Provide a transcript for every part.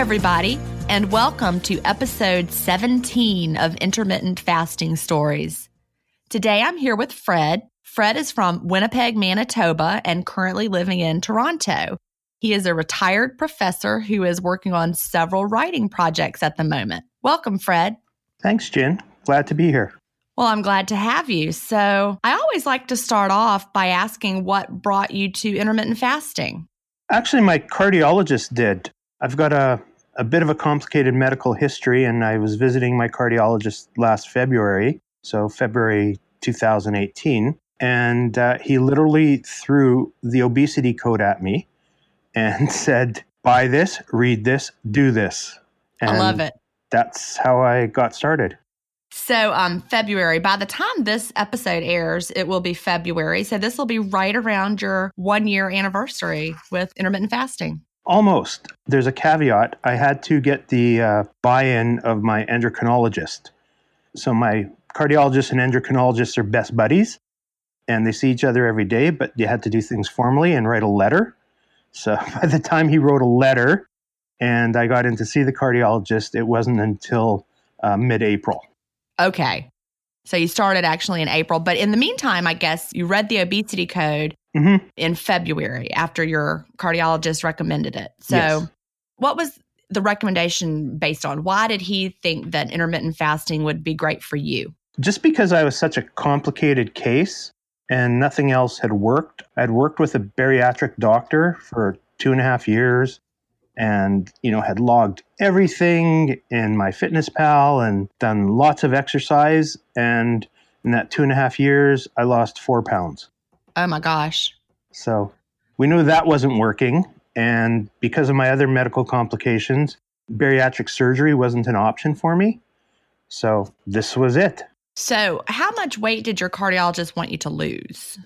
Everybody, and welcome to episode 17 of Intermittent Fasting Stories. Today I'm here with Fred. Fred is from Winnipeg, Manitoba, and currently living in Toronto. He is a retired professor who is working on several writing projects at the moment. Welcome, Fred. Thanks, Jen. Glad to be here. Well, I'm glad to have you. So, I always like to start off by asking what brought you to intermittent fasting. Actually, my cardiologist did. I've got a, a bit of a complicated medical history, and I was visiting my cardiologist last February, so February 2018, and uh, he literally threw the obesity code at me and said, Buy this, read this, do this. And I love it. That's how I got started. So, um, February, by the time this episode airs, it will be February. So, this will be right around your one year anniversary with intermittent fasting. Almost. There's a caveat. I had to get the uh, buy in of my endocrinologist. So, my cardiologist and endocrinologist are best buddies, and they see each other every day, but you had to do things formally and write a letter. So, by the time he wrote a letter and I got in to see the cardiologist, it wasn't until uh, mid April. Okay. So you started actually in April, but in the meantime, I guess you read the obesity code Mm-hmm. in February after your cardiologist recommended it. So, Yes. what was the recommendation based on? Why did he think that intermittent fasting would be great for you? just because I was such a complicated case and nothing else had worked, I'd worked with a bariatric doctor for two and a half years and, you know, had logged everything in MyFitnessPal and done lots of exercise. And in that two and a half years, I lost four pounds. Oh my gosh. So we knew that wasn't working. And because of my other medical complications, bariatric surgery wasn't an option for me. So this was it. So, how much weight did your cardiologist want you to lose?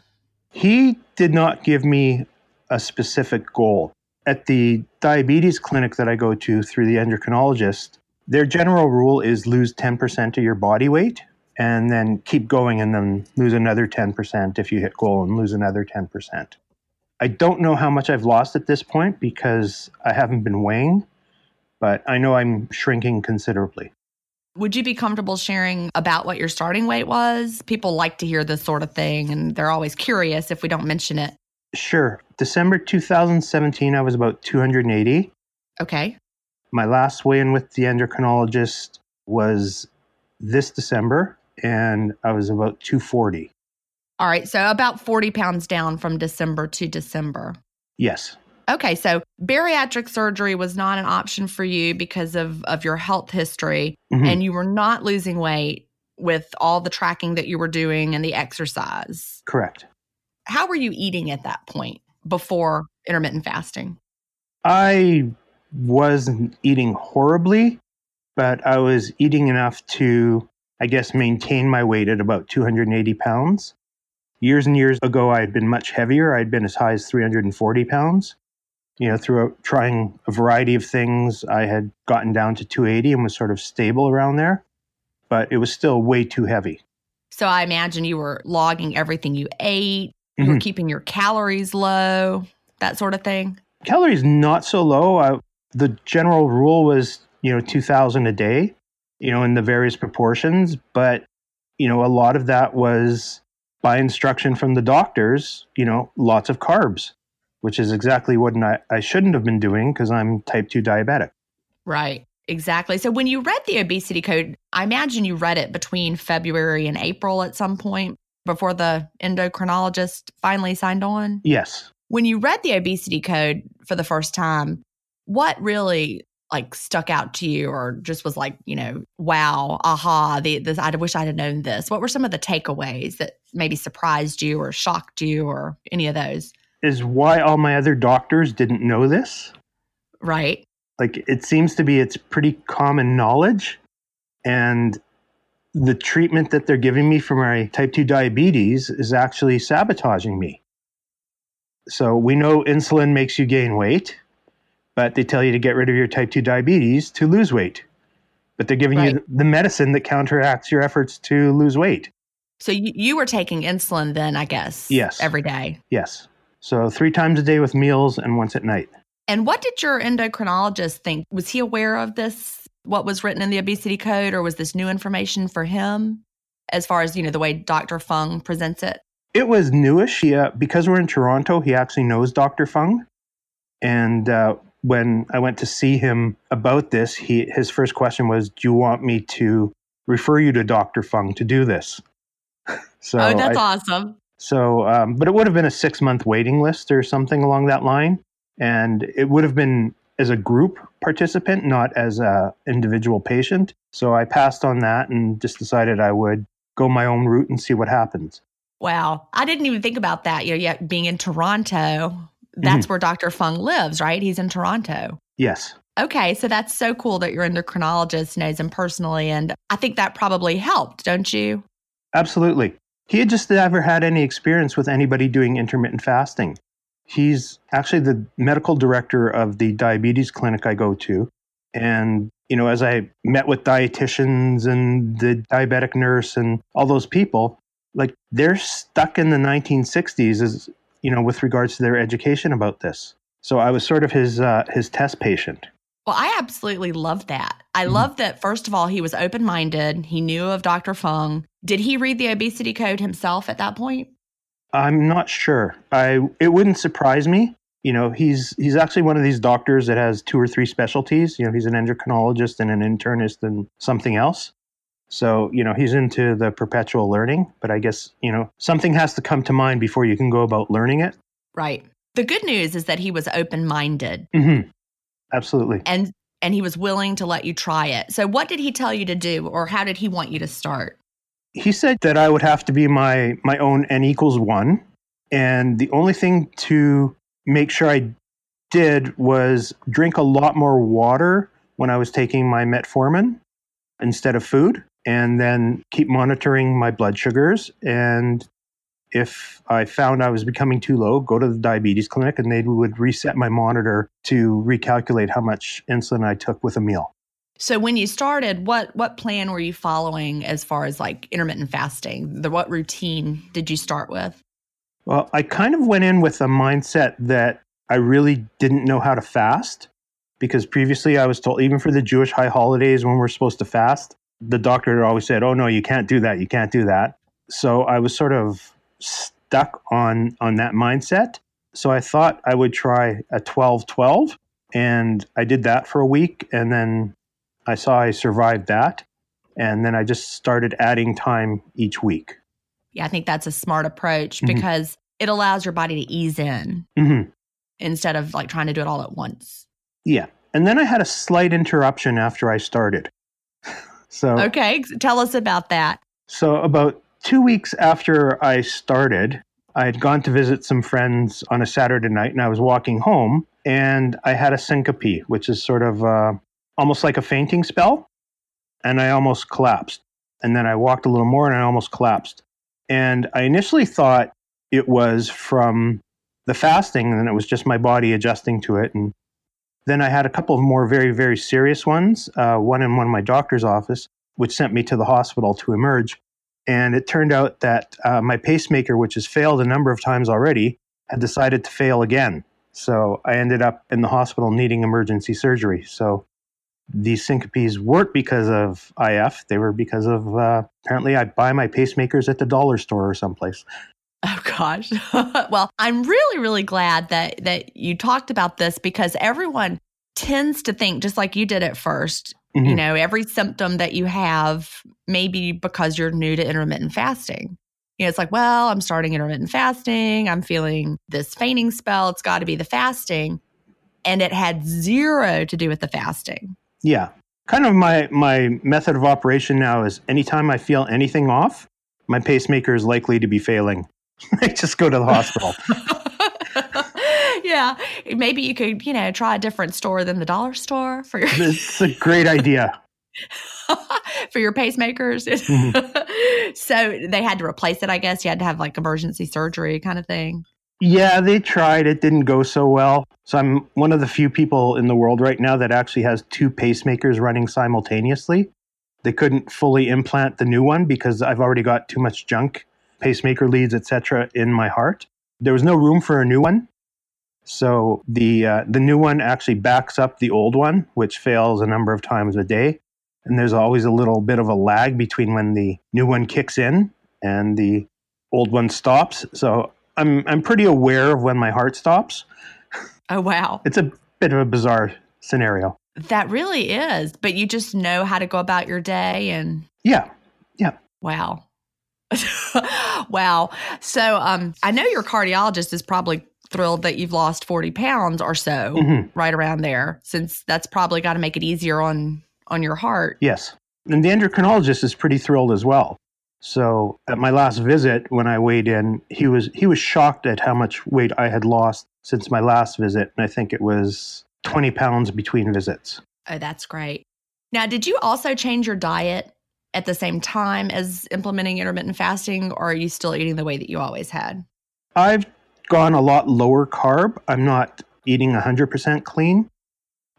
He did not give me a specific goal. At the diabetes clinic that I go to through the endocrinologist, their general rule is lose 10% of your body weight and then keep going and then lose another 10% if you hit goal and lose another 10%. I don't know how much I've lost at this point because I haven't been weighing, but I know I'm shrinking considerably. Would you be comfortable sharing about what your starting weight was? People like to hear this sort of thing and they're always curious if we don't mention it. Sure. December 2017, I was about 280. Okay. My last weigh in with the endocrinologist was this December, and I was about 240. All right. So about 40 pounds down from December to December. Yes. Okay. So bariatric surgery was not an option for you because of, of your health history, Mhm. and you were not losing weight with all the tracking that you were doing and the exercise. Correct. How were you eating at that point before intermittent fasting? I wasn't eating horribly, but I was eating enough to, I guess, maintain my weight at about 280 pounds. Years and years ago, I had been much heavier. I'd been as high as 340 pounds. You know, through trying a variety of things, I had gotten down to 280 and was sort of stable around there, but it was still way too heavy. So I imagine you were logging everything you ate, you were Mhm. keeping your calories low, that sort of thing. Calories not so low. I, the general rule was, you know, 2000 a day, you know, in the various proportions, but you know, a lot of that was by instruction from the doctors, you know, lots of carbs, which is exactly what I, I shouldn't have been doing because I'm type 2 diabetic. Right. Exactly. So when you read the obesity code, I imagine you read it between February and April at some point before the endocrinologist finally signed on. Yes. When you read the obesity code for the first time, what really like stuck out to you or just was like, you know, wow, aha, the, this, I wish I'd have known this. What were some of the takeaways that maybe surprised you or shocked you or any of those? Is why all my other doctors didn't know this. Right. like it seems to be it's pretty common knowledge and the treatment that they're giving me for my type 2 diabetes is actually sabotaging me so we know insulin makes you gain weight but they tell you to get rid of your type 2 diabetes to lose weight but they're giving Right. you the medicine that counteracts your efforts to lose weight So you, you were taking insulin then, I guess. Yes. Every day. yes so three times a day with meals and once at night And what did your endocrinologist think? Was he aware of this, what was written in the obesity code, or was this new information for him as far as, you know, the way Dr. Fung presents it? It was newish. He, uh, because we're in Toronto, he actually knows Dr. Fung. And uh, when I went to see him about this, he his first question was, "Do you want me to refer you to Dr. Fung to do this?" so, oh, that's I- awesome. so, um, but it would have been a six month waiting list or something along that line, and it would have been as a group participant, not as a individual patient. So I passed on that and just decided I would go my own route and see what happens. Wow. I didn't even think about that. You know, yet being in Toronto, Mm-hmm. that's where Dr. Fung lives, right? He's in Toronto. Yes. Okay, so that's so cool that your endocrinologist knows him personally. And I think that probably helped, don't you? Absolutely. He had just never had any experience with anybody doing intermittent fasting. He's actually the medical director of the diabetes clinic I go to. And, you know, as I met with dietitians and the diabetic nurse and all those people, like they're stuck in the 1960s as, you know, with regards to their education about this. So I was sort of his uh, his test patient. Well, I absolutely love that. I Mhm. love that, first of all, he was open minded. He knew of Dr. Fung. Did he read the obesity code himself at that point? I'm not sure. I it wouldn't surprise me. You know, he's he's actually one of these doctors that has two or three specialties. You know, he's an endocrinologist and an internist and something else. So, you know, he's into the perpetual learning, but I guess, you know, something has to come to mind before you can go about learning it. Right. The good news is that he was open minded hmm Absolutely. and and he was willing to let you try it. So what did he tell you to do or how did he want you to start? He said that I would have to be my my own n equals 1 and the only thing to make sure I did was drink a lot more water when I was taking my metformin instead of food, and then keep monitoring my blood sugars. And if I found I was becoming too low, go to the diabetes clinic and they would reset my monitor to recalculate how much insulin I took with a meal. So when you started, what what plan were you following as far as like intermittent fasting? The what routine did you start with? Well, I kind of went in with a mindset that I really didn't know how to fast because previously I was told even for the Jewish high holidays when we're supposed to fast, the doctor always said, "Oh no, you can't do that. You can't do that." So I was sort of stuck on on that mindset. So I thought I would try a 12-12 and I did that for a week and then I saw I survived that and then I just started adding time each week. Yeah, I think that's a smart approach mm-hmm. because it allows your body to ease in mm-hmm. instead of like trying to do it all at once. Yeah. And then I had a slight interruption after I started. so Okay, tell us about that. So about 2 weeks after I started, I had gone to visit some friends on a Saturday night and I was walking home and I had a syncope, which is sort of uh, almost like a fainting spell. And I almost collapsed. And then I walked a little more and I almost collapsed. And I initially thought it was from the fasting and it was just my body adjusting to it. And then I had a couple of more very, very serious ones, uh, one in one of my doctor's office, which sent me to the hospital to emerge. And it turned out that uh, my pacemaker, which has failed a number of times already, had decided to fail again. So I ended up in the hospital needing emergency surgery. So these syncopes weren't because of IF; they were because of uh, apparently I buy my pacemakers at the dollar store or someplace. Oh gosh. well, I'm really really glad that that you talked about this because everyone tends to think just like you did at 1st mm-hmm. You know, every symptom that you have maybe because you're new to intermittent fasting. You know, it's like, well, I'm starting intermittent fasting. I'm feeling this fainting spell. It's got to be the fasting. And it had zero to do with the fasting. Yeah. Kind of my my method of operation now is anytime I feel anything off, my pacemaker is likely to be failing. I just go to the hospital. yeah, maybe you could, you know, try a different store than the dollar store for your. it's a great idea. for your pacemakers. Mm-hmm. so they had to replace it. I guess you had to have like emergency surgery kind of thing. Yeah, they tried. It didn't go so well. So I'm one of the few people in the world right now that actually has two pacemakers running simultaneously. They couldn't fully implant the new one because I've already got too much junk, pacemaker leads, etc., in my heart. There was no room for a new one. So the uh, the new one actually backs up the old one, which fails a number of times a day. And there's always a little bit of a lag between when the new one kicks in and the old one stops. So I'm I'm pretty aware of when my heart stops. Oh wow. It's a bit of a bizarre scenario. That really is, but you just know how to go about your day and Yeah. Yeah. Wow. wow. So um I know your cardiologist is probably thrilled that you've lost 40 pounds or so mm-hmm. right around there since that's probably got to make it easier on on your heart. Yes. And the endocrinologist is pretty thrilled as well. So at my last visit, when I weighed in, he was he was shocked at how much weight I had lost since my last visit, and I think it was 20 pounds between visits. Oh, that's great. Now, did you also change your diet at the same time as implementing intermittent fasting, or are you still eating the way that you always had? I've gone a lot lower carb. I'm not eating 100% clean,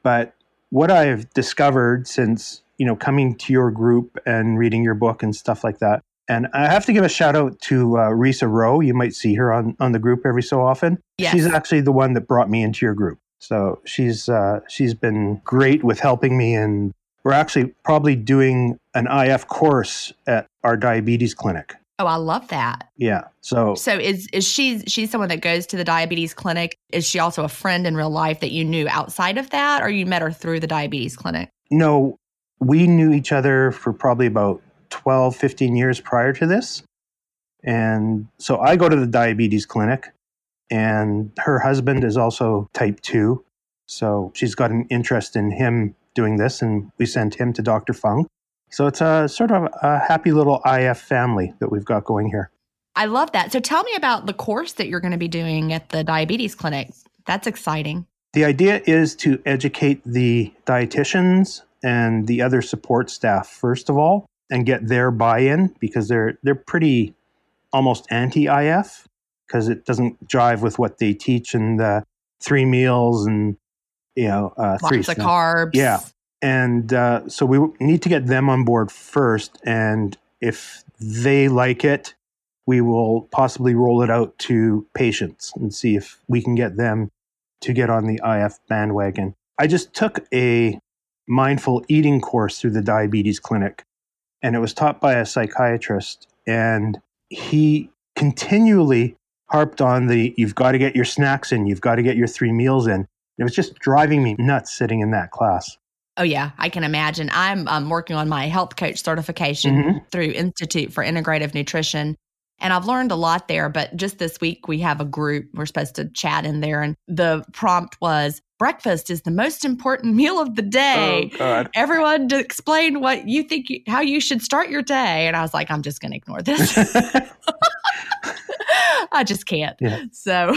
but what I've discovered since you know coming to your group and reading your book and stuff like that and I have to give a shout out to uh, Risa Rowe. You might see her on, on the group every so often. Yes. She's actually the one that brought me into your group. So she's uh, she's been great with helping me, and we're actually probably doing an IF course at our diabetes clinic. Oh, I love that. Yeah. So So is is she she's someone that goes to the diabetes clinic? Is she also a friend in real life that you knew outside of that or you met her through the diabetes clinic? No, we knew each other for probably about 12, 15 years prior to this. And so I go to the diabetes clinic, and her husband is also type 2. So she's got an interest in him doing this, and we sent him to Dr. Fung. So it's a sort of a happy little IF family that we've got going here. I love that. So tell me about the course that you're going to be doing at the diabetes clinic. That's exciting. The idea is to educate the dietitians and the other support staff first of all and get their buy-in because they're they're pretty almost anti-IF because it doesn't jive with what they teach in the three meals and you know uh, three Lots of snacks. carbs. Yeah. and uh, so we need to get them on board first and if they like it we will possibly roll it out to patients and see if we can get them to get on the if bandwagon i just took a mindful eating course through the diabetes clinic and it was taught by a psychiatrist and he continually harped on the you've got to get your snacks in you've got to get your three meals in it was just driving me nuts sitting in that class Oh yeah, I can imagine. I'm um, working on my health coach certification Mhm. through Institute for Integrative Nutrition. And I've learned a lot there, but just this week we have a group. We're supposed to chat in there, and the prompt was breakfast is the most important meal of the day. god Everyone to explain what you think, you, how you should start your day. And I was like, I'm just going to ignore this. I just can't. Yeah. So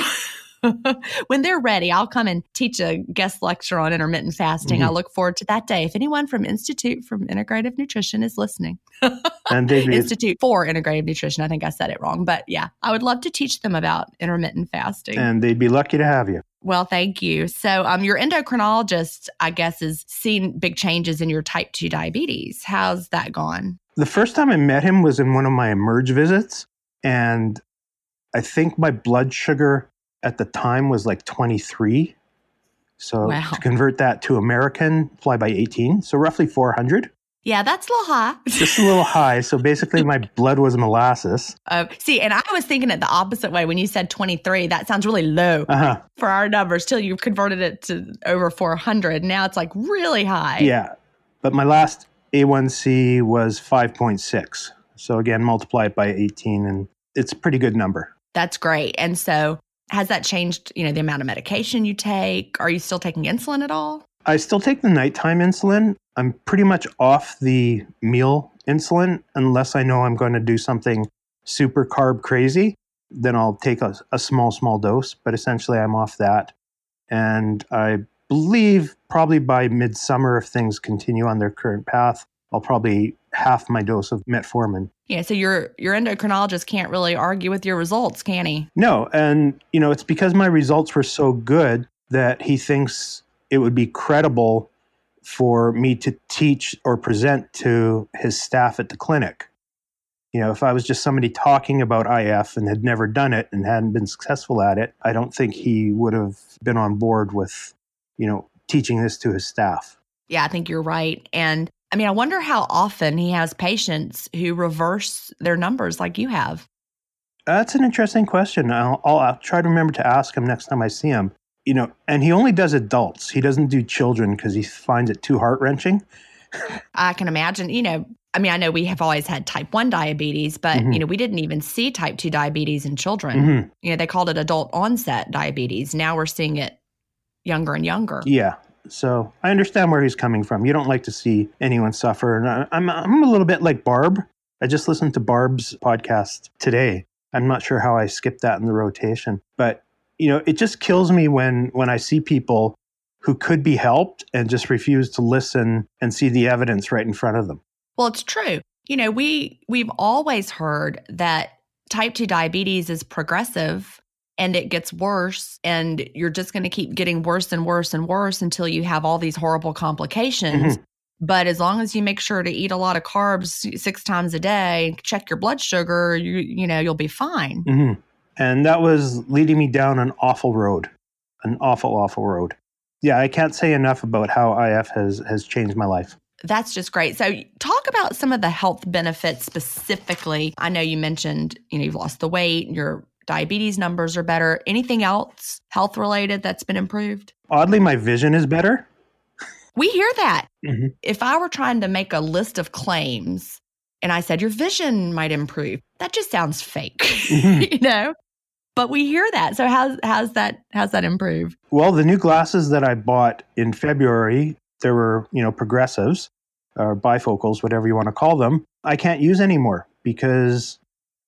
when they're ready, I'll come and teach a guest lecture on intermittent fasting. I Mhm. look forward to that day. If anyone from Institute from Integrative Nutrition is listening, and Institute for Integrative Nutrition, I think I said it wrong, but yeah, I would love to teach them about intermittent fasting. and they'd be lucky to have you Well, thank you. So, um, your endocrinologist, I guess, has seen big changes in your type 2 diabetes. How's that gone? The first time I met him was in one of my emerge visits, and I think my blood sugar at the time was like 23. So Wow. to convert that to American, fly by 18, so roughly 400. Yeah, that's a little high. Just a little high. So basically, my blood was molasses. Uh, see, and I was thinking it the opposite way when you said 23. That sounds really low Uh huh. for our numbers till you've converted it to over 400. Now it's like really high. Yeah. But my last A1C was 5.6. So again, multiply it by 18, and it's a pretty good number. That's great. And so, has that changed, you know, the amount of medication you take? Are you still taking insulin at all? I still take the nighttime insulin. I'm pretty much off the meal insulin unless I know I'm going to do something super carb crazy. Then I'll take a, a small, small dose, but essentially I'm off that. And I believe probably by midsummer, if things continue on their current path, I'll probably half my dose of metformin. Yeah, so your your endocrinologist can't really argue with your results, can he? No, and you know, it's because my results were so good that he thinks it would be credible for me to teach or present to his staff at the clinic. You know, if I was just somebody talking about IF and had never done it and hadn't been successful at it, I don't think he would have been on board with, you know, teaching this to his staff. Yeah, I think you're right. And I mean, I wonder how often he has patients who reverse their numbers like you have. That's an interesting question. I'll, I'll, I'll try to remember to ask him next time I see him. You know, and he only does adults. He doesn't do children because he finds it too heart wrenching. I can imagine, you know, I mean, I know we have always had type 1 diabetes, but, Mhm. you know, we didn't even see type 2 diabetes in children. Mhm. You know, they called it adult onset diabetes. Now we're seeing it younger and younger. Yeah. So I understand where he's coming from. You don't like to see anyone suffer. And I- I'm, I'm a little bit like Barb. I just listened to Barb's podcast today. I'm not sure how I skipped that in the rotation, but you know, it just kills me when when I see people who could be helped and just refuse to listen and see the evidence right in front of them. Well, it's true. You know, we we've always heard that type 2 diabetes is progressive and it gets worse and you're just going to keep getting worse and worse and worse until you have all these horrible complications. But as long as you make sure to eat a lot of carbs 6 times a day, check your blood sugar, you you know, you'll be fine. hmm And that was leading me down an awful road, an awful, awful road. Yeah, I can't say enough about how IF has has changed my life. That's just great. So, talk about some of the health benefits specifically. I know you mentioned, you know, you've lost the weight, your diabetes numbers are better. Anything else health related that's been improved? Oddly, my vision is better. We hear that. Mhm. If I were trying to make a list of claims and I said your vision might improve, that just sounds fake, Mhm. you know? But we hear that. So how's how's that how's that improved? Well, the new glasses that I bought in February, there were, you know, progressives or bifocals, whatever you want to call them. I can't use anymore because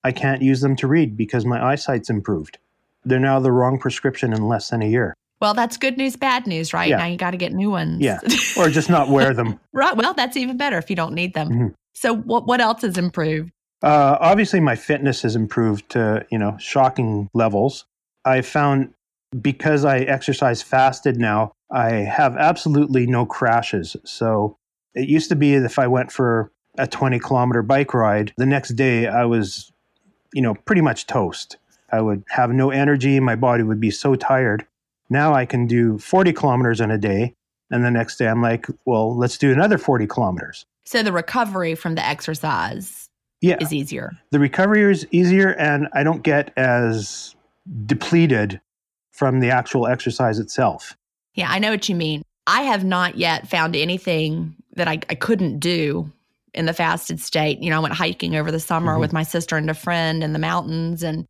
I can't use them to read because my eyesight's improved. They're now the wrong prescription in less than a year. Well, that's good news, bad news, right? Yeah. Now you got to get new ones. Yeah. Or just not wear them. right. Well, that's even better if you don't need them. Mhm. So, what what else has improved? Uh, obviously, my fitness has improved to you know shocking levels. I found because I exercise fasted now, I have absolutely no crashes. So it used to be that if I went for a 20 kilometer bike ride, the next day I was, you know, pretty much toast. I would have no energy. My body would be so tired. Now I can do 40 kilometers in a day. And the next day I'm like, well, let's do another 40 kilometers. So, the recovery from the exercise Yeah. is easier. the recovery is easier and I don't get as depleted from the actual exercise itself. Yeah, I know what you mean. I have not yet found anything that I, I couldn't do in the fasted state. You know, I went hiking over the summer Mhm. with my sister and a friend in the mountains, and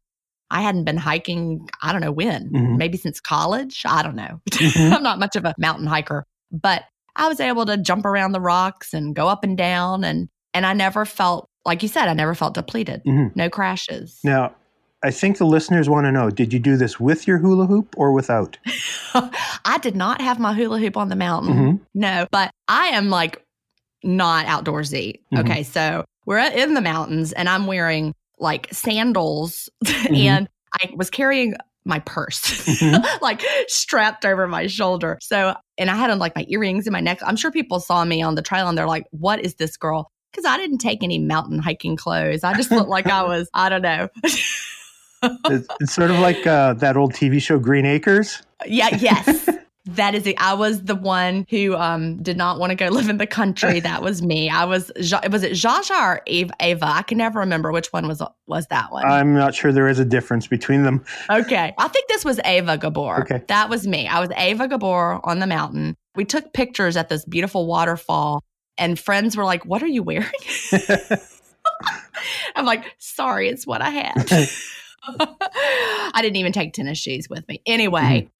I hadn't been hiking, I don't know when, Mhm. maybe since college. I don't know. Mhm. I'm not much of a mountain hiker, but I was able to jump around the rocks and go up and down and and I never felt like you said, I never felt depleted. Mhm. No crashes. Now, I think the listeners want to know did you do this with your hula hoop or without? I did not have my hula hoop on the mountain. Mhm. No, but I am like not outdoorsy. Mhm. Okay, so we're in the mountains and I'm wearing like sandals Mm-hmm. and I was carrying my purse Mhm. like strapped over my shoulder. So, and I had on like my earrings in my neck. I'm sure people saw me on the trail and they're like, what is this girl? Because I didn't take any mountain hiking clothes. I just looked like I was, I don't know. it's, it's sort of like uh, that old TV show Green Acres. Yeah, yes. That is it. I was the one who um, did not want to go live in the country. That was me. I was was it Zsa Zsa or Ava? Ava? I can never remember which one was was that one. I'm not sure there is a difference between them. okay, I think this was Ava Gabor. Okay. that was me. I was Ava Gabor on the mountain. We took pictures at this beautiful waterfall, and friends were like, "What are you wearing?" I'm like, "Sorry, it's what I had." I didn't even take tennis shoes with me. Anyway,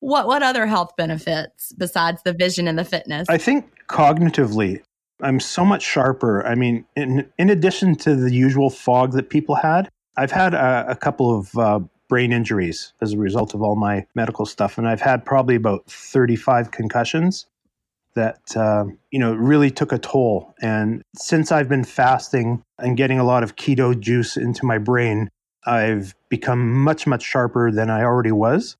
What what other health benefits besides the vision and the fitness? I think cognitively, I'm so much sharper. I mean, in, in addition to the usual fog that people had, I've had a, a couple of uh, brain injuries as a result of all my medical stuff. And I've had probably about 35 concussions that, uh, you know, really took a toll. And since I've been fasting and getting a lot of keto juice into my brain, I've become much, much sharper than I already was.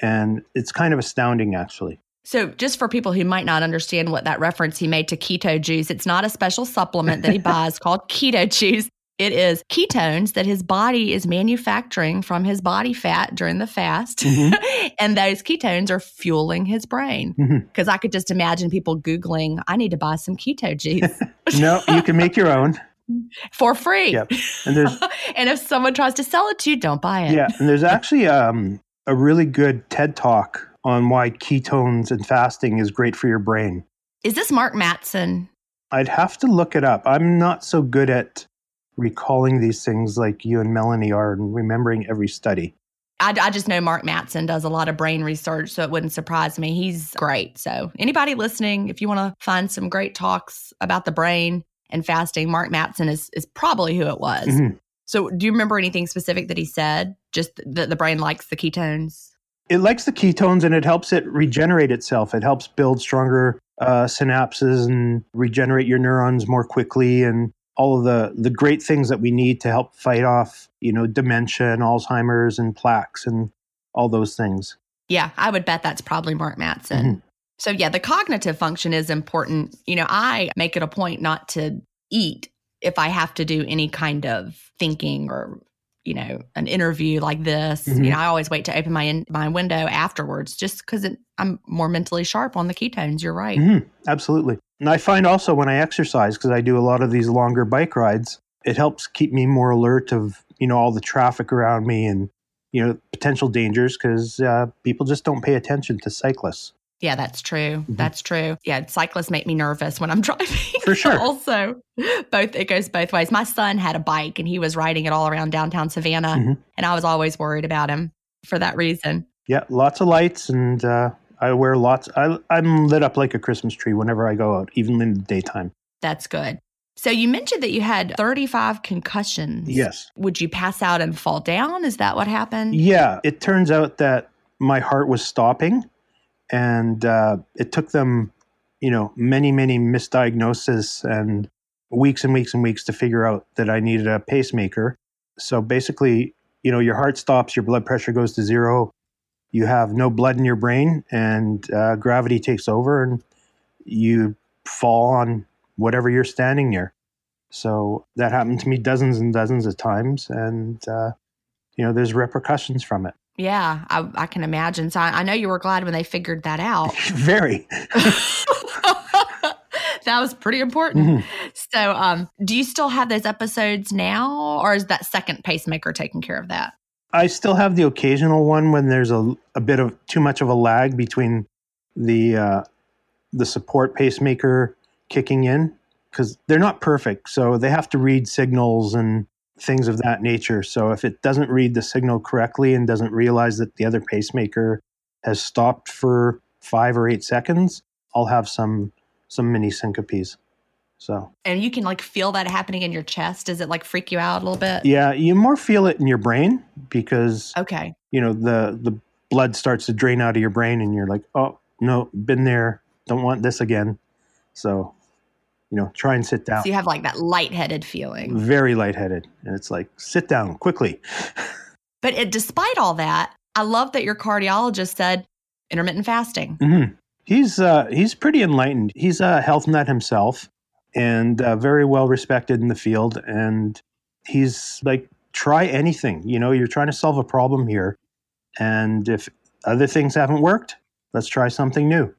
And it's kind of astounding, actually. So, just for people who might not understand what that reference he made to keto juice, it's not a special supplement that he buys called keto juice. It is ketones that his body is manufacturing from his body fat during the fast. Mm-hmm. and those ketones are fueling his brain. Because mm-hmm. I could just imagine people Googling, I need to buy some keto juice. no, you can make your own. For free. Yep. And, there's, and if someone tries to sell it to you, don't buy it. Yeah. And there's actually um, a really good TED talk on why ketones and fasting is great for your brain. Is this Mark Mattson? I'd have to look it up. I'm not so good at recalling these things like you and Melanie are and remembering every study. I, I, just know Mark Mattson does a lot of brain research, so it wouldn't surprise me. He's great. So, anybody listening, if you want to find some great talks about the brain and fasting, Mark Mattson is, is probably who it was. Mm-hmm. So, do you remember anything specific that he said? Just that the brain likes the ketones? It likes the ketones and it helps it regenerate itself. It helps build stronger uh, synapses and regenerate your neurons more quickly and all of the the great things that we need to help fight off you know dementia and alzheimer's and plaques and all those things yeah i would bet that's probably mark Mattson. mm-hmm. so yeah the cognitive function is important you know i make it a point not to eat if i have to do any kind of thinking or you know an interview like this mm-hmm. you know i always wait to open my in, my window afterwards just because i'm more mentally sharp on the ketones you're right mm-hmm. absolutely and I find also when I exercise, because I do a lot of these longer bike rides, it helps keep me more alert of, you know, all the traffic around me and, you know, potential dangers because uh, people just don't pay attention to cyclists. Yeah, that's true. Mm-hmm. That's true. Yeah, cyclists make me nervous when I'm driving. For sure. also, both it goes both ways. My son had a bike and he was riding it all around downtown Savannah, mm-hmm. and I was always worried about him for that reason. Yeah, lots of lights and uh, I wear lots. I, I'm lit up like a Christmas tree whenever I go out, even in the daytime. That's good. So you mentioned that you had 35 concussions. Yes. Would you pass out and fall down? Is that what happened? Yeah. It turns out that my heart was stopping, and uh, it took them, you know, many, many misdiagnoses and weeks and weeks and weeks to figure out that I needed a pacemaker. So basically, you know, your heart stops, your blood pressure goes to zero, you have no blood in your brain and uh, gravity takes over and you fall on whatever you're standing near. So that happened to me dozens and dozens of times. And, uh, you know, there's repercussions from it. Yeah, I, I can imagine. So I, I, know you were glad when they figured that out. Very. that was pretty important. Mm-hmm. So, um, do you still have those episodes now, or is that second pacemaker taking care of that? I still have the occasional one when there's a, a bit of too much of a lag between the uh, the support pacemaker kicking in because they're not perfect. So they have to read signals and things of that nature. So if it doesn't read the signal correctly and doesn't realize that the other pacemaker has stopped for five or eight seconds, I'll have some some mini syncopes. So And you can like feel that happening in your chest. Does it like freak you out a little bit? Yeah, you more feel it in your brain because Okay. You know, the the blood starts to drain out of your brain and you're like, "Oh, no, been there. Don't want this again." So, you know, try and sit down. So you have like that lightheaded feeling. Very lightheaded. And it's like, "Sit down quickly." but it, despite all that, I love that your cardiologist said intermittent fasting. Mm-hmm. He's uh, he's pretty enlightened. He's a health nut himself, and uh, very well respected in the field. And he's like, try anything. You know, you're trying to solve a problem here. And if other things haven't worked, let's try something new.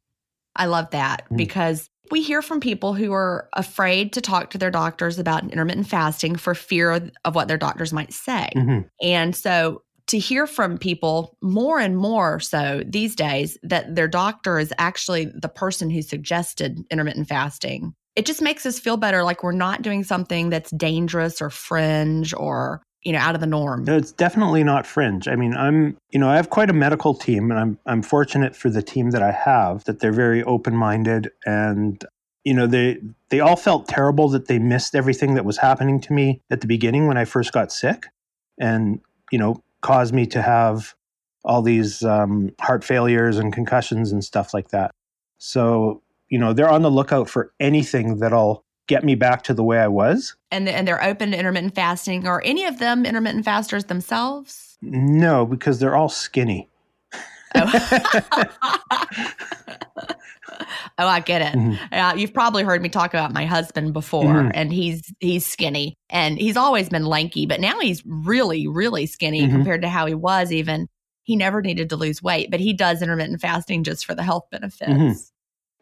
I love that mm-hmm. because we hear from people who are afraid to talk to their doctors about intermittent fasting for fear of what their doctors might say. Mm-hmm. And so to hear from people more and more so these days that their doctor is actually the person who suggested intermittent fasting it just makes us feel better like we're not doing something that's dangerous or fringe or you know out of the norm. No, it's definitely not fringe. I mean i'm you know i have quite a medical team and i'm i'm fortunate for the team that i have that they're very open-minded and you know they they all felt terrible that they missed everything that was happening to me at the beginning when i first got sick and you know caused me to have all these um, heart failures and concussions and stuff like that. So you know, they're on the lookout for anything that'll get me back to the way I was. And and they're open to intermittent fasting. Are any of them intermittent fasters themselves? No, because they're all skinny. Oh. oh, I get it. Mhm. Uh, you've probably heard me talk about my husband before, Mhm. and he's he's skinny, and he's always been lanky, but now he's really, really skinny Mhm. compared to how he was. Even he never needed to lose weight, but he does intermittent fasting just for the health benefits.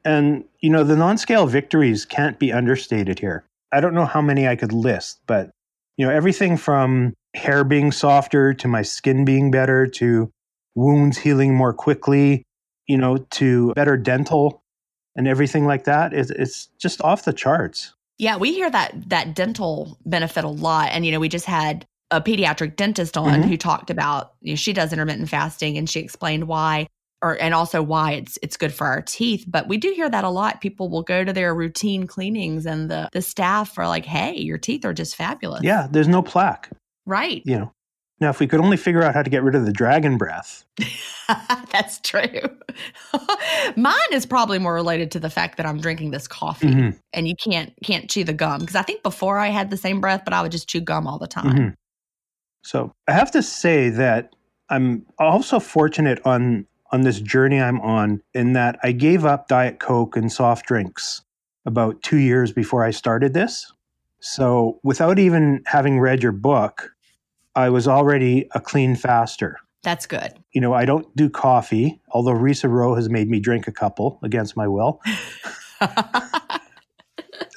And, you know, the non scale victories can't be understated here. I don't know how many I could list, but, you know, everything from hair being softer to my skin being better to wounds healing more quickly, you know, to better dental and everything like that. It's, it's just off the charts. Yeah, we hear that that dental benefit a lot, and you know, we just had a pediatric dentist on Mhm. who talked about you know, she does intermittent fasting, and she explained why, or and also why it's it's good for our teeth. But we do hear that a lot. People will go to their routine cleanings, and the the staff are like, "Hey, your teeth are just fabulous." Yeah, there's no plaque, right. you know. Now, if we could only figure out how to get rid of the dragon breath, That's true. Mine is probably more related to the fact that I'm drinking this coffee, Mhm. and you can't can't chew the gum because I think before I had the same breath, but I would just chew gum all the time. Mhm. So I have to say that I'm also fortunate on on this journey I'm on in that I gave up Diet Coke and soft drinks about two years before I started this. So without even having read your book, I was already a clean faster. That's good. You know, I don't do coffee, although Risa Rowe has made me drink a couple against my will.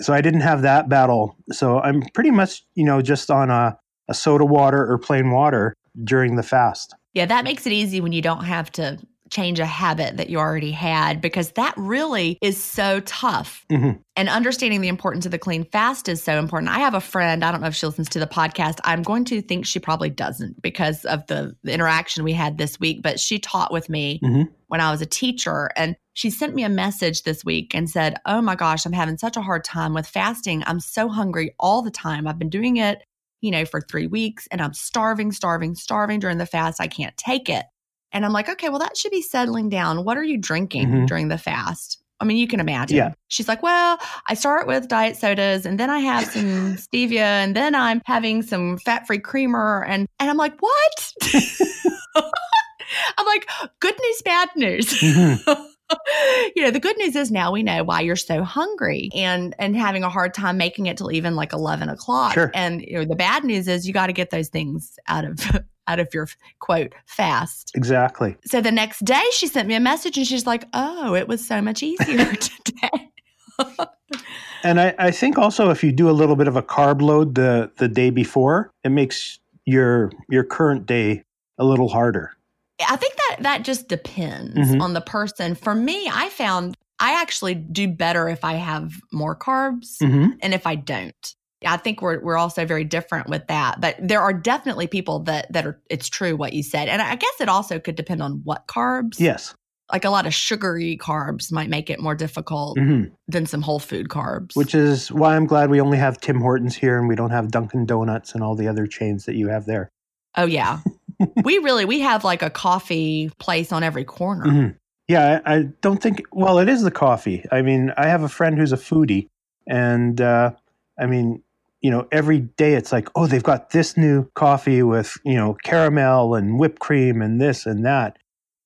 So I didn't have that battle. So I'm pretty much, you know, just on a, a soda water or plain water during the fast. yeah, that makes it easy when you don't have to change a habit that you already had because that really is so tough. Mhm. And understanding the importance of the clean fast is so important. I have a friend, I don't know if she listens to the podcast. I'm going to think she probably doesn't because of the, the interaction we had this week, but she taught with me Mhm. when I was a teacher. And she sent me a message this week and said, Oh my gosh, I'm having such a hard time with fasting. I'm so hungry all the time. I've been doing it, you know, for three weeks and I'm starving, starving, starving during the fast. I can't take it. And I'm like, okay, well, that should be settling down. What are you drinking Mhm. during the fast? I mean, you can imagine. Yeah. She's like, well, I start with diet sodas and then I have some stevia and then I'm having some fat free creamer. And, and I'm like, what? I'm like, good news, bad news. Mhm. you know, the good news is now we know why you're so hungry and and having a hard time making it till even like eleven o'clock. Sure. And you know, the bad news is you got to get those things out of out of your quote fast. Exactly. So the next day she sent me a message and she's like, "Oh, it was so much easier today." And I, I think also if you do a little bit of a carb load the, the day before, it makes your your current day a little harder. I think that that just depends Mhm. on the person. For me, I found I actually do better if I have more carbs Mm-hmm. and if I don't. I think we're we're also very different with that. But there are definitely people that that are it's true what you said. And I guess it also could depend on what carbs. Yes. Like a lot of sugary carbs might make it more difficult hmm than some whole food carbs. Which is why I'm glad we only have Tim Hortons here and we don't have Dunkin' Donuts and all the other chains that you have there. oh yeah. we really we have like a coffee place on every corner. Mhm. Yeah, I, I don't think. Well, it is the coffee. I mean, I have a friend who's a foodie, and uh, I mean, you know, every day it's like, oh, they've got this new coffee with you know caramel and whipped cream and this and that,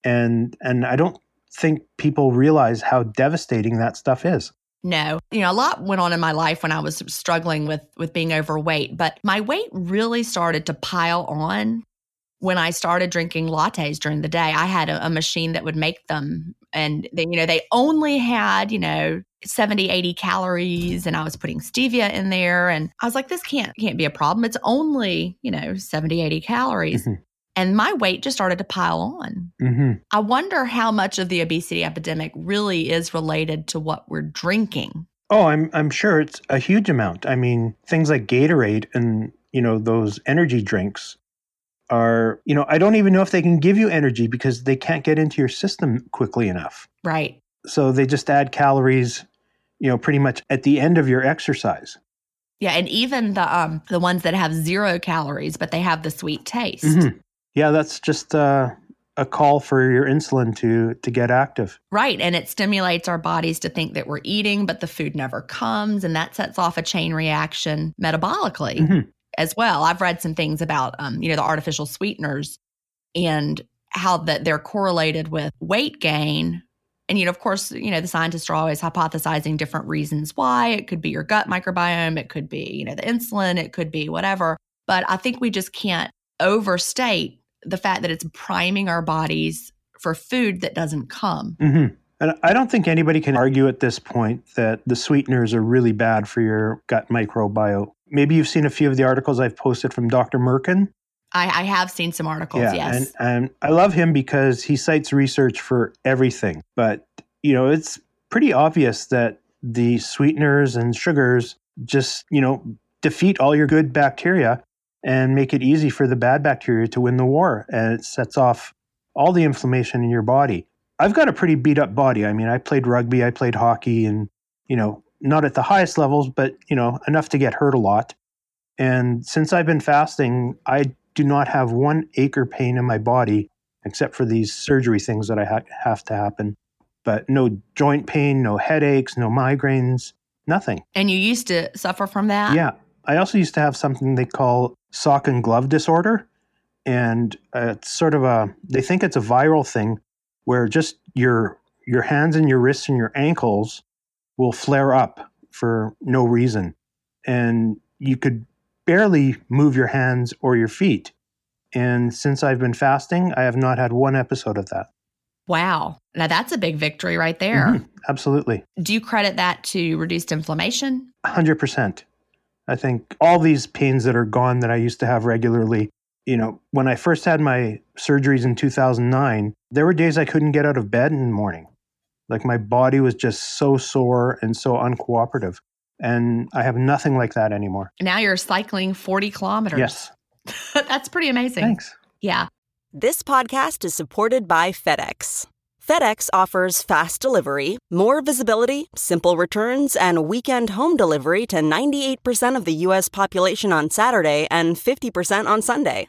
and and I don't think people realize how devastating that stuff is. No. You know, a lot went on in my life when I was struggling with with being overweight, but my weight really started to pile on when I started drinking lattes during the day. I had a, a machine that would make them and they, you know, they only had, you know, 70 80 calories and I was putting stevia in there and I was like this can't can't be a problem. It's only, you know, 70 80 calories. Mhm. And my weight just started to pile on. hmm I wonder how much of the obesity epidemic really is related to what we're drinking. Oh, I'm I'm sure it's a huge amount. I mean, things like Gatorade and you know those energy drinks are you know I don't even know if they can give you energy because they can't get into your system quickly enough. Right. So they just add calories, you know, pretty much at the end of your exercise. Yeah, and even the um the ones that have zero calories, but they have the sweet taste. Mhm. Yeah, that's just uh, a call for your insulin to to get active. Right. And it stimulates our bodies to think that we're eating, but the food never comes. And that sets off a chain reaction metabolically Mhm. as well. I've read some things about um, you know, the artificial sweeteners and how that they're correlated with weight gain. And you know, of course, you know, the scientists are always hypothesizing different reasons why. It could be your gut microbiome, it could be, you know, the insulin, it could be whatever. But I think we just can't overstate the fact that it's priming our bodies for food that doesn't come. Mm-hmm. And I don't think anybody can argue at this point that the sweeteners are really bad for your gut microbiome. Maybe you've seen a few of the articles I've posted from Dr. Merkin. I, I have seen some articles, yeah, yes. And, and I love him because he cites research for everything. But, you know, it's pretty obvious that the sweeteners and sugars just, you know, defeat all your good bacteria and make it easy for the bad bacteria to win the war. And it sets off all the inflammation in your body. I've got a pretty beat up body. I mean, I played rugby, I played hockey, and, you know, not at the highest levels, but, you know, enough to get hurt a lot. And since I've been fasting, I do not have one acre pain in my body except for these surgery things that I ha- have to happen. But no joint pain, no headaches, no migraines, nothing. And you used to suffer from that? Yeah. I also used to have something they call sock and glove disorder. And uh, it's sort of a, they think it's a viral thing where just your your hands and your wrists and your ankles will flare up for no reason. And you could barely move your hands or your feet. And since I've been fasting, I have not had one episode of that. Wow. Now that's a big victory right there. Mm-hmm. Absolutely. Do you credit that to reduced inflammation? 100%. I think all these pains that are gone that I used to have regularly, you know, when I first had my surgeries in 2009, there were days I couldn't get out of bed in the morning. Like my body was just so sore and so uncooperative. And I have nothing like that anymore. Now you're cycling 40 kilometers. Yes. That's pretty amazing. Thanks. Yeah. This podcast is supported by FedEx. FedEx offers fast delivery, more visibility, simple returns, and weekend home delivery to 98% of the U.S. population on Saturday and 50% on Sunday.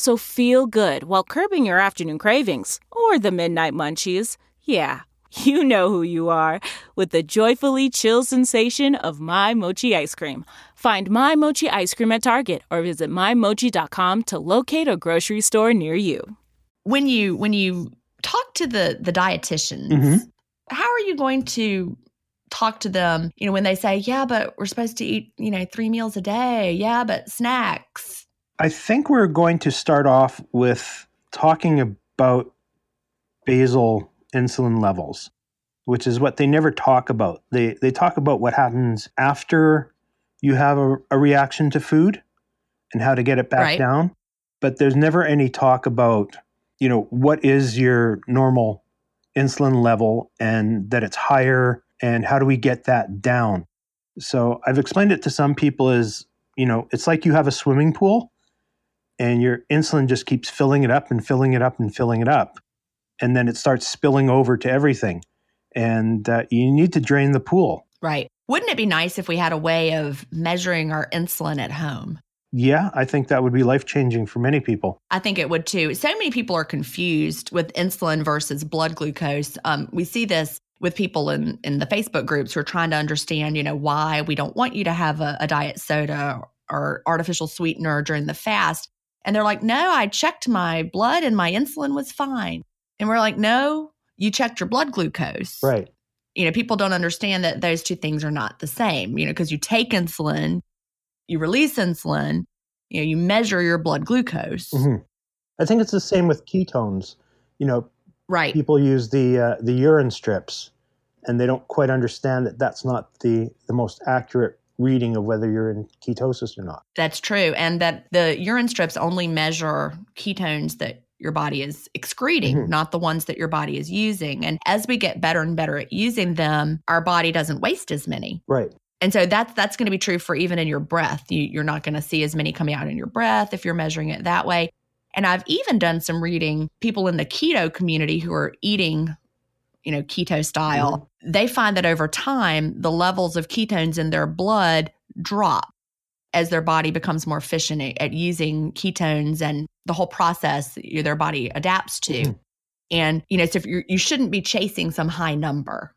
So feel good while curbing your afternoon cravings or the midnight munchies. Yeah, you know who you are with the joyfully chill sensation of My Mochi ice cream. Find My Mochi ice cream at Target or visit MyMochi.com to locate a grocery store near you. When you when you talk to the the dietitians, mm-hmm. how are you going to talk to them, you know, when they say, "Yeah, but we're supposed to eat, you know, 3 meals a day. Yeah, but snacks." I think we're going to start off with talking about basal insulin levels, which is what they never talk about. They they talk about what happens after you have a, a reaction to food and how to get it back right. down, but there's never any talk about you know, what is your normal insulin level and that it's higher and how do we get that down? So I've explained it to some people as, you know, it's like you have a swimming pool and your insulin just keeps filling it up and filling it up and filling it up. And then it starts spilling over to everything. And uh, you need to drain the pool. Right. Wouldn't it be nice if we had a way of measuring our insulin at home? Yeah, I think that would be life changing for many people. I think it would too. So many people are confused with insulin versus blood glucose. Um, we see this with people in, in the Facebook groups who are trying to understand, you know, why we don't want you to have a, a diet soda or artificial sweetener during the fast. And they're like, no, I checked my blood and my insulin was fine. And we're like, no, you checked your blood glucose. Right. You know, people don't understand that those two things are not the same, you know, because you take insulin you release insulin, you know, you measure your blood glucose. Mm-hmm. I think it's the same with ketones. You know, right? People use the uh, the urine strips and they don't quite understand that that's not the the most accurate reading of whether you're in ketosis or not. That's true. And that the urine strips only measure ketones that your body is excreting, mm-hmm. not the ones that your body is using. And as we get better and better at using them, our body doesn't waste as many. Right. And so that's that's going to be true for even in your breath. You, you're not going to see as many coming out in your breath if you're measuring it that way. And I've even done some reading people in the keto community who are eating you know, keto style, mm-hmm. They find that over time, the levels of ketones in their blood drop as their body becomes more efficient at using ketones and the whole process their body adapts to. Mm-hmm. And, you know, so if you you shouldn't be chasing some high number,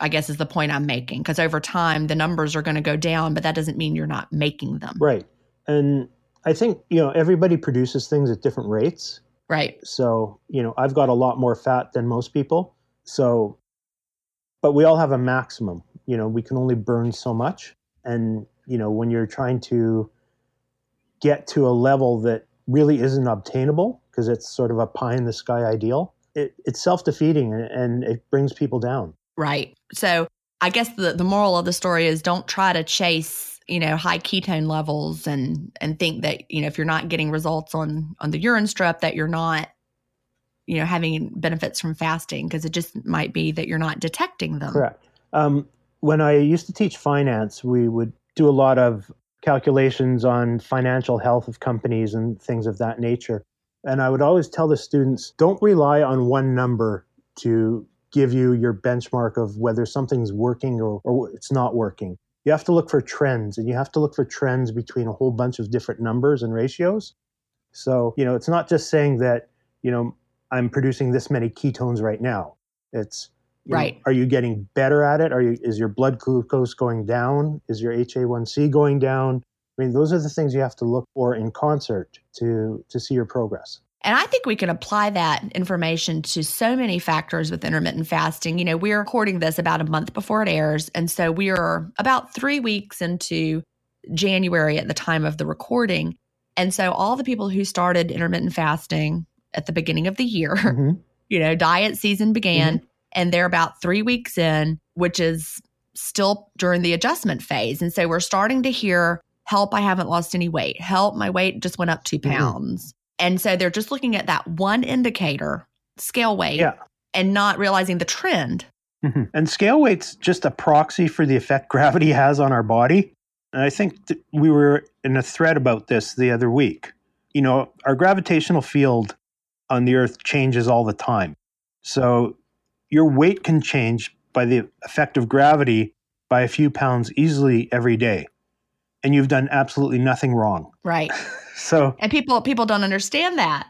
I guess is the point I'm making. Because over time, the numbers are going to go down, but that doesn't mean you're not making them. Right. And I think, you know, everybody produces things at different rates. Right. So, you know, I've got a lot more fat than most people. So, but we all have a maximum. You know, we can only burn so much. And, you know, when you're trying to get to a level that really isn't obtainable, because it's sort of a pie in the sky ideal, it, it's self defeating and, it brings people down. Right. So, I guess the, the moral of the story is don't try to chase you know high ketone levels and and think that you know if you're not getting results on on the urine strip that you're not you know having benefits from fasting because it just might be that you're not detecting them. Correct. Um, when i used to teach finance we would do a lot of calculations on financial health of companies and things of that nature. And i would always tell the students don't rely on one number to give you your benchmark of whether something's working or, or it's not working. You have to look for trends and you have to look for trends between a whole bunch of different numbers and ratios. So you know it's not just saying that you know I'm producing this many ketones right now. It's right. Know, are you getting better at it? Are you is your blood glucose going down? Is your HA1C going down? I mean, those are the things you have to look for in concert to to see your progress. And I think we can apply that information to so many factors with intermittent fasting. You know, we're recording this about a month before it airs. And so we are about three weeks into January at the time of the recording. And so all the people who started intermittent fasting at the beginning of the year. Mm-hmm. You know, diet season began mm-hmm. and they're about three weeks in, which is still during the adjustment phase. And so we're starting to hear, help, I haven't lost any weight. Help, my weight just went up 2 mm-hmm. pounds. Mm-hmm. And so they're just looking at that one indicator, scale weight, yeah. and not realizing the trend. Mm-hmm. And scale weight's just a proxy for the effect gravity has on our body. And I think we were in a thread about this the other week. You know, our gravitational field on the earth changes all the time. So your weight can change by the effect of gravity by a few pounds easily every day. And you've done absolutely nothing wrong. Right. so And people people don't understand that.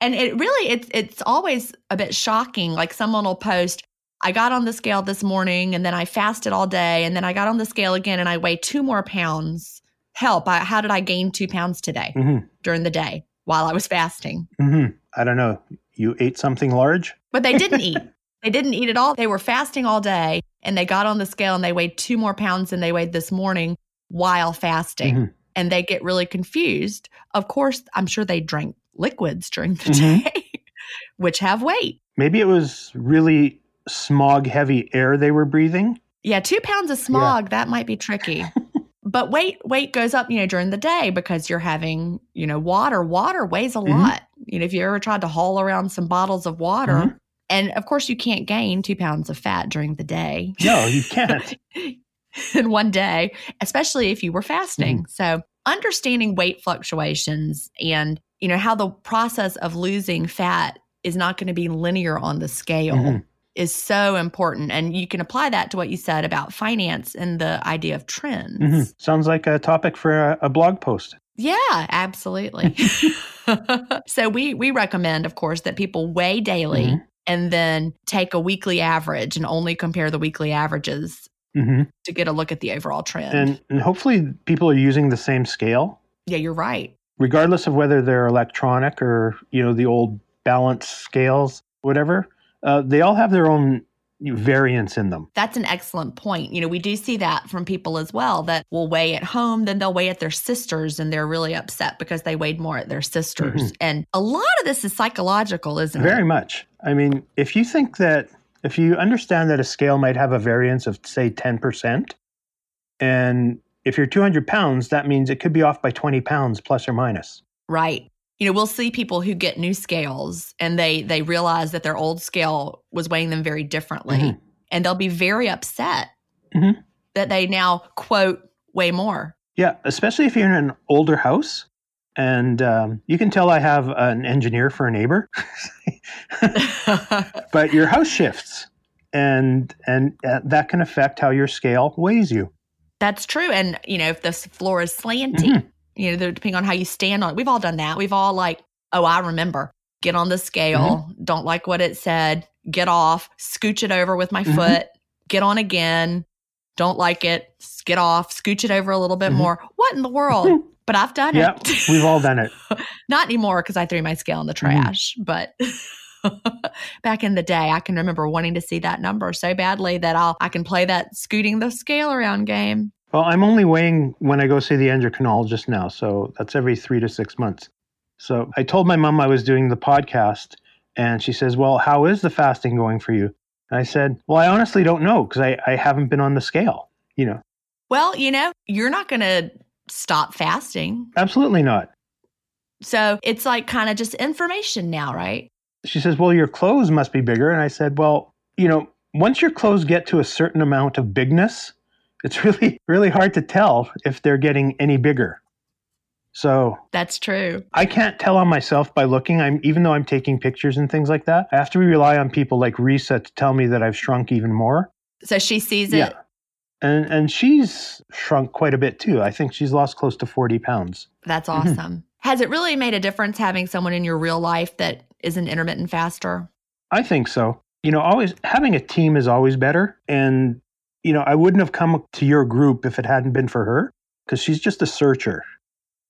And it really it's it's always a bit shocking. Like someone will post, I got on the scale this morning and then I fasted all day and then I got on the scale again and I weighed two more pounds. Help. I, how did I gain two pounds today mm-hmm. during the day while I was fasting? Mm-hmm. I don't know, you ate something large? But they didn't eat. They didn't eat at all. They were fasting all day and they got on the scale and they weighed two more pounds than they weighed this morning while fasting. Mm-hmm. And they get really confused. Of course, I'm sure they drank liquids during the mm-hmm. day, which have weight. Maybe it was really smog heavy air they were breathing. Yeah, two pounds of smog, yeah. that might be tricky. but weight weight goes up, you know, during the day because you're having, you know, water. Water weighs a mm-hmm. lot. You know, if you ever tried to haul around some bottles of water, mm-hmm. and of course you can't gain two pounds of fat during the day. No, you can't. in one day, especially if you were fasting. Mm-hmm. So understanding weight fluctuations and, you know, how the process of losing fat is not going to be linear on the scale mm-hmm. Is so important. And you can apply that to what you said about finance and the idea of trends. Mm-hmm. Sounds like a topic for a, a blog post. Yeah, absolutely. so we we recommend, of course, that people weigh daily mm-hmm. and then take a weekly average and only compare the weekly averages mm-hmm. to get a look at the overall trend. And, and hopefully, people are using the same scale. Yeah, you're right. Regardless of whether they're electronic or you know the old balance scales, whatever, uh, they all have their own variance in them. That's an excellent point. You know, we do see that from people as well that will weigh at home, then they'll weigh at their sisters and they're really upset because they weighed more at their sisters. Mm-hmm. And a lot of this is psychological, isn't Very it? Very much. I mean, if you think that If you understand that a scale might have a variance of, say, 10%, and if you're 200 pounds, that means it could be off by 20 pounds plus or minus. Right. You know, we'll see people who get new scales and they they realize that their old scale was weighing them very differently, Mhm. and they'll be very upset Mhm. that they now quote weigh more. Yeah, especially if you're in an older house. And um, you can tell I have an engineer for a neighbor, but your house shifts, and and uh, that can affect how your scale weighs you. That's true. And, you know, if the floor is slanty, Mhm. You know, depending on how you stand on it, we've all done that. We've all like, oh, I remember, get on the scale, don't like what it said, get off, scooch it over with my Mhm. foot, get on again, don't like it, get off, scooch it over a little bit Mhm. more. What in the world? But I've done Yeah, it. we've all done it. Not anymore because I threw my scale in the Mhm. trash. But back in the day, I can remember wanting to see that number so badly that I'll I can play that scooting the scale around game. Well, I'm only weighing when I go see the endocrinologist now, so that's every three to six months. So I told my mom I was doing the podcast, and she says, "Well, how is the fasting going for you?" And I said, "Well, I honestly don't know because I, I haven't been on the scale. You know, Well, you know, you're not going to stop fasting. absolutely not." So it's like kind of just information now, right? She says, "Well, your clothes must be bigger," and I said, "Well, you know, once your clothes get to a certain amount of bigness, it's really really hard to tell if they're getting any bigger." So That's true. I can't tell on myself by looking. I'm even though I'm taking pictures and things like that. I have to rely on people like Risa to tell me that I've shrunk even more. So she sees it. Yeah. And and she's shrunk quite a bit too. I think she's lost close to 40 pounds. That's Mhm. awesome. Has it really made a difference having someone in your real life that is an intermittent faster? I think so. You know, always having a team is always better. And you know, I wouldn't have come to your group if it hadn't been for her because she's just a searcher.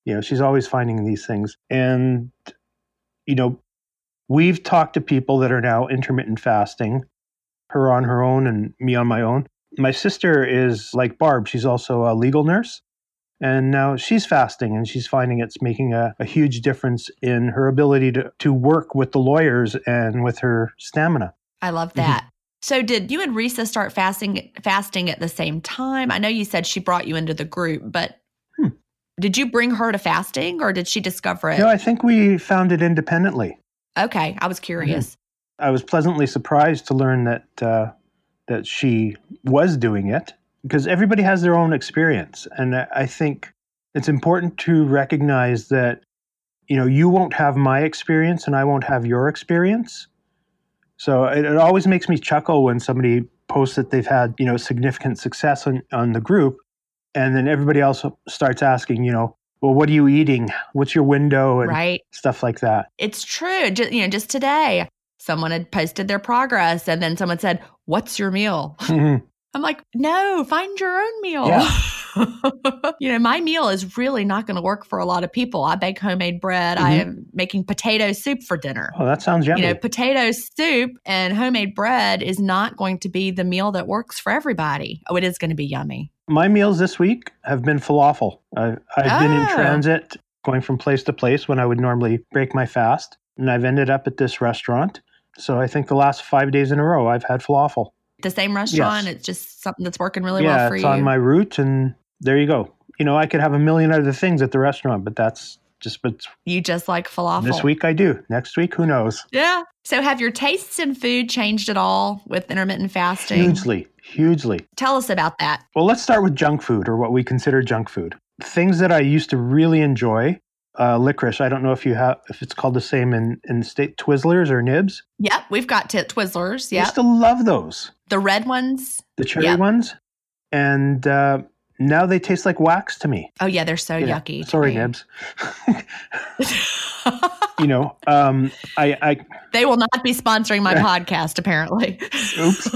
You know, she's always finding these things. And you know, we've talked to people that are now intermittent fasting, her on her own and me on my own. My sister is like Barb, she's also a legal nurse. And now she's fasting and she's finding it's making a, a huge difference in her ability to, to work with the lawyers and with her stamina. I love Mm-hmm. that. So did you and Risa start fasting fasting at the same time? I know you said she brought you into the group, but Hmm. did you bring her to fasting or did she discover it? No, I think we found it independently. okay, I was curious. I was pleasantly surprised to learn that uh, that she was doing it because everybody has their own experience, and I think it's important to recognize that you know you won't have my experience and I won't have your experience. So it, it always makes me chuckle when somebody posts that they've had you know significant success on, on the group, and then everybody else starts asking, you know, well, what are you eating? What's your window? And Right. stuff like that. It's true. Just, you know, just today, someone had posted their progress and then someone said, What's your meal? Mhm. I'm like, No, find your own meal. Yeah. you know, my meal is really not going to work for a lot of people. I bake homemade bread. I Mhm. am making potato soup for dinner. Oh, that sounds yummy. You know, potato soup and homemade bread is not going to be the meal that works for everybody. Oh, it is going to be yummy. My meals this week have been falafel. I, I've been in Oh. transit, going from place to place when I would normally break my fast, and I've ended up at this restaurant. So I think the last five days in a row, I've had falafel. The same restaurant, Yes. it's just something that's working really yeah, well for it's you. on my route, and there you go. You know, I could have a million other things at the restaurant, but that's just but you just like falafel. this week I do. Next week, who knows? Yeah. So have your tastes in food changed at all with intermittent fasting? Hugely, hugely. Tell us about that. Well, let's start with junk food or what we consider junk food. Things that I used to really enjoy. Uh, licorice. I don't know if you have if it's called the same in in state Twizzlers or Nibs. Yep, we've got t- Twizzlers. Yeah, I used to love those, the red ones. the cherry Yep. ones, and uh, now they taste like wax to me. Oh yeah, they're so yucky. Sorry, me. Nibs. you know, um, I, I they will not be sponsoring my podcast apparently. Oops.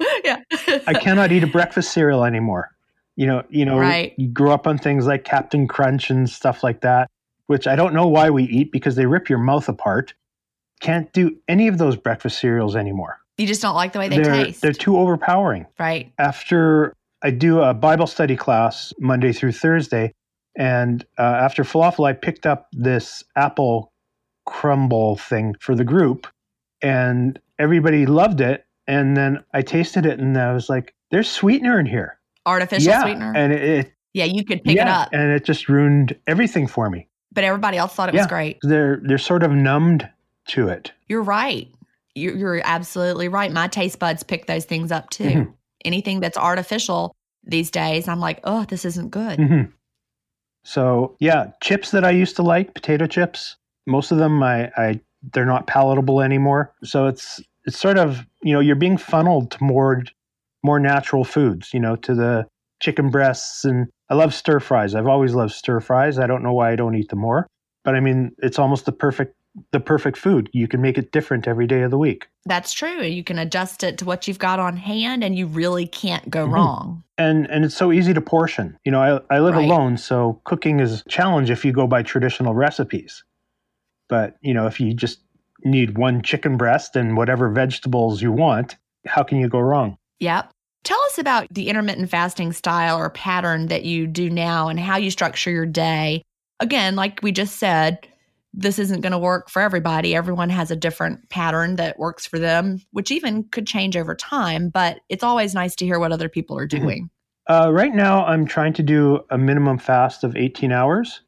yeah. I cannot eat a breakfast cereal anymore. You know, you know, Right. you grew up on things like Captain Crunch and stuff like that, which I don't know why we eat because they rip your mouth apart. Can't do any of those breakfast cereals anymore. You just don't like the way they are taste. they're too overpowering. right. After I do a Bible study class Monday through Thursday, and uh, after falafel, I picked up this apple crumble thing for the group, and everybody loved it. And then I tasted it and I was like, there's sweetener in here. Artificial yeah. sweetener. And it, it yeah, you could pick yeah, it up. And it just ruined everything for me. But everybody else thought it was great. They're they're sort of numbed to it. You're right. You're, you're absolutely right. My taste buds pick those things up too. Mhm. Anything that's artificial these days, I'm like, oh, this isn't good. hmm So yeah, chips that I used to like, potato chips. Most of them, I, I they're not palatable anymore. So it's it's sort of you know you're being funneled to more natural foods. You know, to the chicken breasts and I love stir fries. I've always loved stir fries. I don't know why I don't eat them more, but I mean it's almost the perfect the perfect food. You can make it different every day of the week. That's true. You can adjust it to what you've got on hand and you really can't go Mhm. wrong. and and it's so easy to portion. You know, I, I live Right. alone, so cooking is a challenge if you go by traditional recipes. But you know, if you just need one chicken breast and whatever vegetables you want, how can you go wrong? Yep. Tell us about the intermittent fasting style or pattern that you do now and how you structure your day. Again, like we just said, this isn't going to work for everybody. Everyone has a different pattern that works for them, which even could change over time, but it's always nice to hear what other people are Mhm. doing. Uh, right now, I'm trying to do a minimum fast of 18 hours,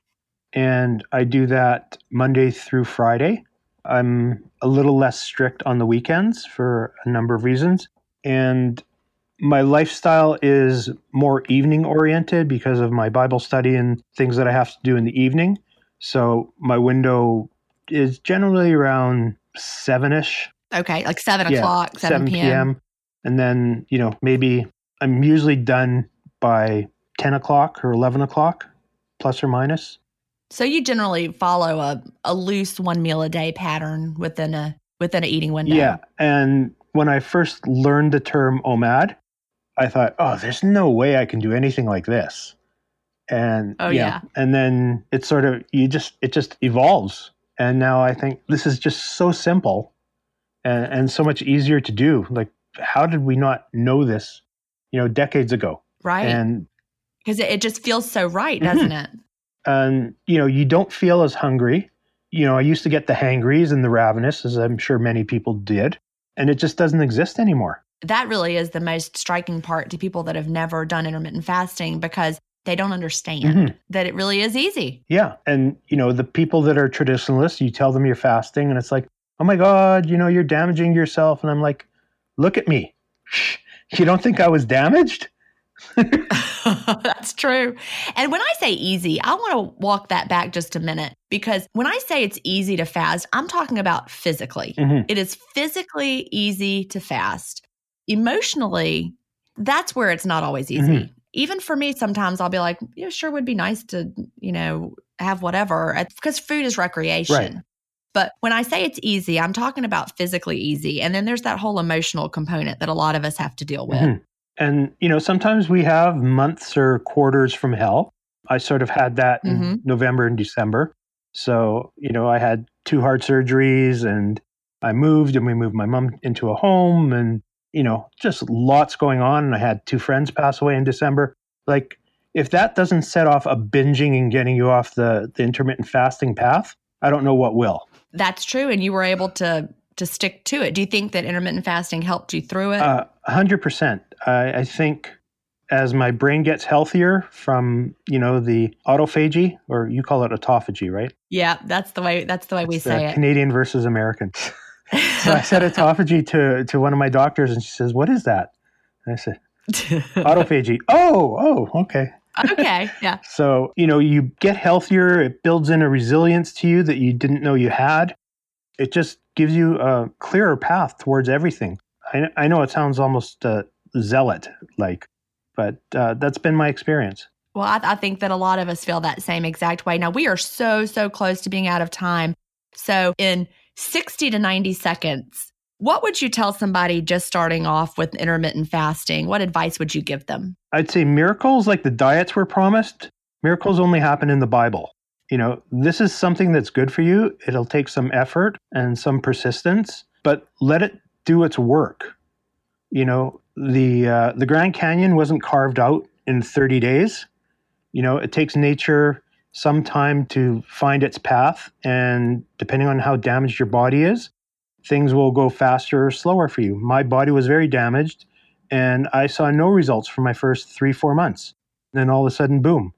and I do that Monday through Friday. I'm a little less strict on the weekends for a number of reasons, and my lifestyle is more evening oriented because of my Bible study and things that I have to do in the evening. So my window is generally around seven ish Okay, like 7 Yeah, o'clock, 7, 7 p.m. p.m. And then, you know, maybe I'm usually done by 10 o'clock or 11 o'clock, plus or minus. So you generally follow a, a loose one meal a day pattern within a within a eating window. Yeah. And when I first learned the term OMAD, I thought, oh, there's no way I can do anything like this. And Oh, yeah. And then it sort of, you just, it just evolves. And now I think this is just so simple and, and so much easier to do. Like, how did we not know this, you know, decades ago? Right. And Because it, it just feels so right, Mhm. doesn't it? and you know you don't feel as hungry you know i used to get the hangries and the ravenous as i'm sure many people did and it just doesn't exist anymore That really is the most striking part to people that have never done intermittent fasting because they don't understand Mhm. that it really is easy. yeah and you know the people that are traditionalists you tell them you're fasting and it's like oh my god you know you're damaging yourself and i'm like look at me you don't think i was damaged That's true. And when I say easy, I want to walk that back just a minute because when I say it's easy to fast, I'm talking about physically. Mhm. It is physically easy to fast. Emotionally, that's where it's not always easy. Mhm. Even for me, sometimes I'll be like, yeah, sure would be nice to, you know, have whatever because food is recreation. Right. But when I say it's easy, I'm talking about physically easy. And then there's that whole emotional component that a lot of us have to deal with. Mhm. And, you know, sometimes we have months or quarters from hell. I sort of had that in Mhm. November and December. So, you know, I had two heart surgeries and I moved and we moved my mom into a home and, you know, just lots going on. And I had two friends pass away in December. Like, if that doesn't set off a binging and getting you off the, the intermittent fasting path, I don't know what will. That's true. And you were able to to stick to it. Do you think that intermittent fasting helped you through it? Uh, 100%. I, I think as my brain gets healthier from, you know, the autophagy, or you call it autophagy, right? yeah, that's the way that's the way we It's, say it. Canadian versus American. So I said autophagy to, to one of my doctors, and she says, What is that? And I said, Autophagy. oh, oh, okay. okay. Yeah. So, you know, you get healthier, it builds in a resilience to you that you didn't know you had. It just gives you a clearer path towards everything. I, I know it sounds almost uh, zealot like, but uh, that's been my experience. Well, I, I think that a lot of us feel that same exact way. Now, we are so, so close to being out of time. So, in 60 to 90 seconds, what would you tell somebody just starting off with intermittent fasting? What advice would you give them? I'd say miracles like the diets were promised, miracles only happen in the Bible. You know, this is something that's good for you. It'll take some effort and some persistence, but let it do its work. You know, the uh, the Grand Canyon wasn't carved out in 30 days. You know, it takes nature some time to find its path, and depending on how damaged your body is, things will go faster or slower for you. My body was very damaged, and I saw no results for my first three, four months. Then all of a sudden, boom.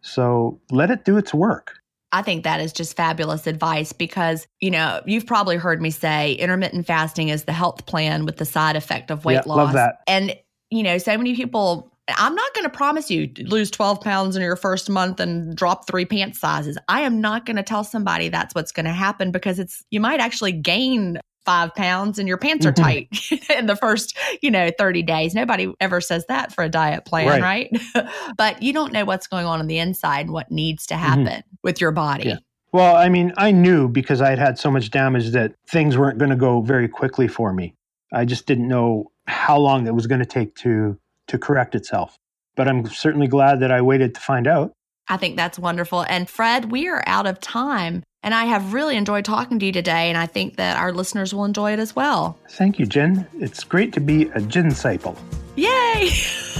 So let it do its work. I think that is just fabulous advice because, you know, you've probably heard me say intermittent fasting is the health plan with the side effect of weight yeah, loss. Love that. And, you know, so many people, I'm not going to promise you lose 12 pounds in your first month and drop three pant sizes. I am not going to tell somebody that's what's going to happen because it's, you might actually gain five pounds and your pants are tight in the first, you know, 30 days. Nobody ever says that for a diet plan, right? right? but you don't know what's going on on the inside and what needs to happen mm-hmm. with your body. Yeah. Well, I mean, I knew because I had had so much damage that things weren't going to go very quickly for me. I just didn't know how long it was going to take to to correct itself. But I'm certainly glad that I waited to find out. I think that's wonderful. And Fred, we are out of time. And I have really enjoyed talking to you today, and I think that our listeners will enjoy it as well. Thank you, Gin. It's great to be a Gin disciple. Yay!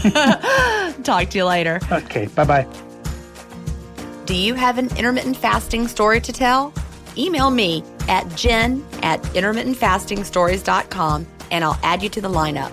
Talk to you later. Okay, bye bye. Do you have an intermittent fasting story to tell? Email me at gin at intermittentfastingstories.com and I'll add you to the lineup.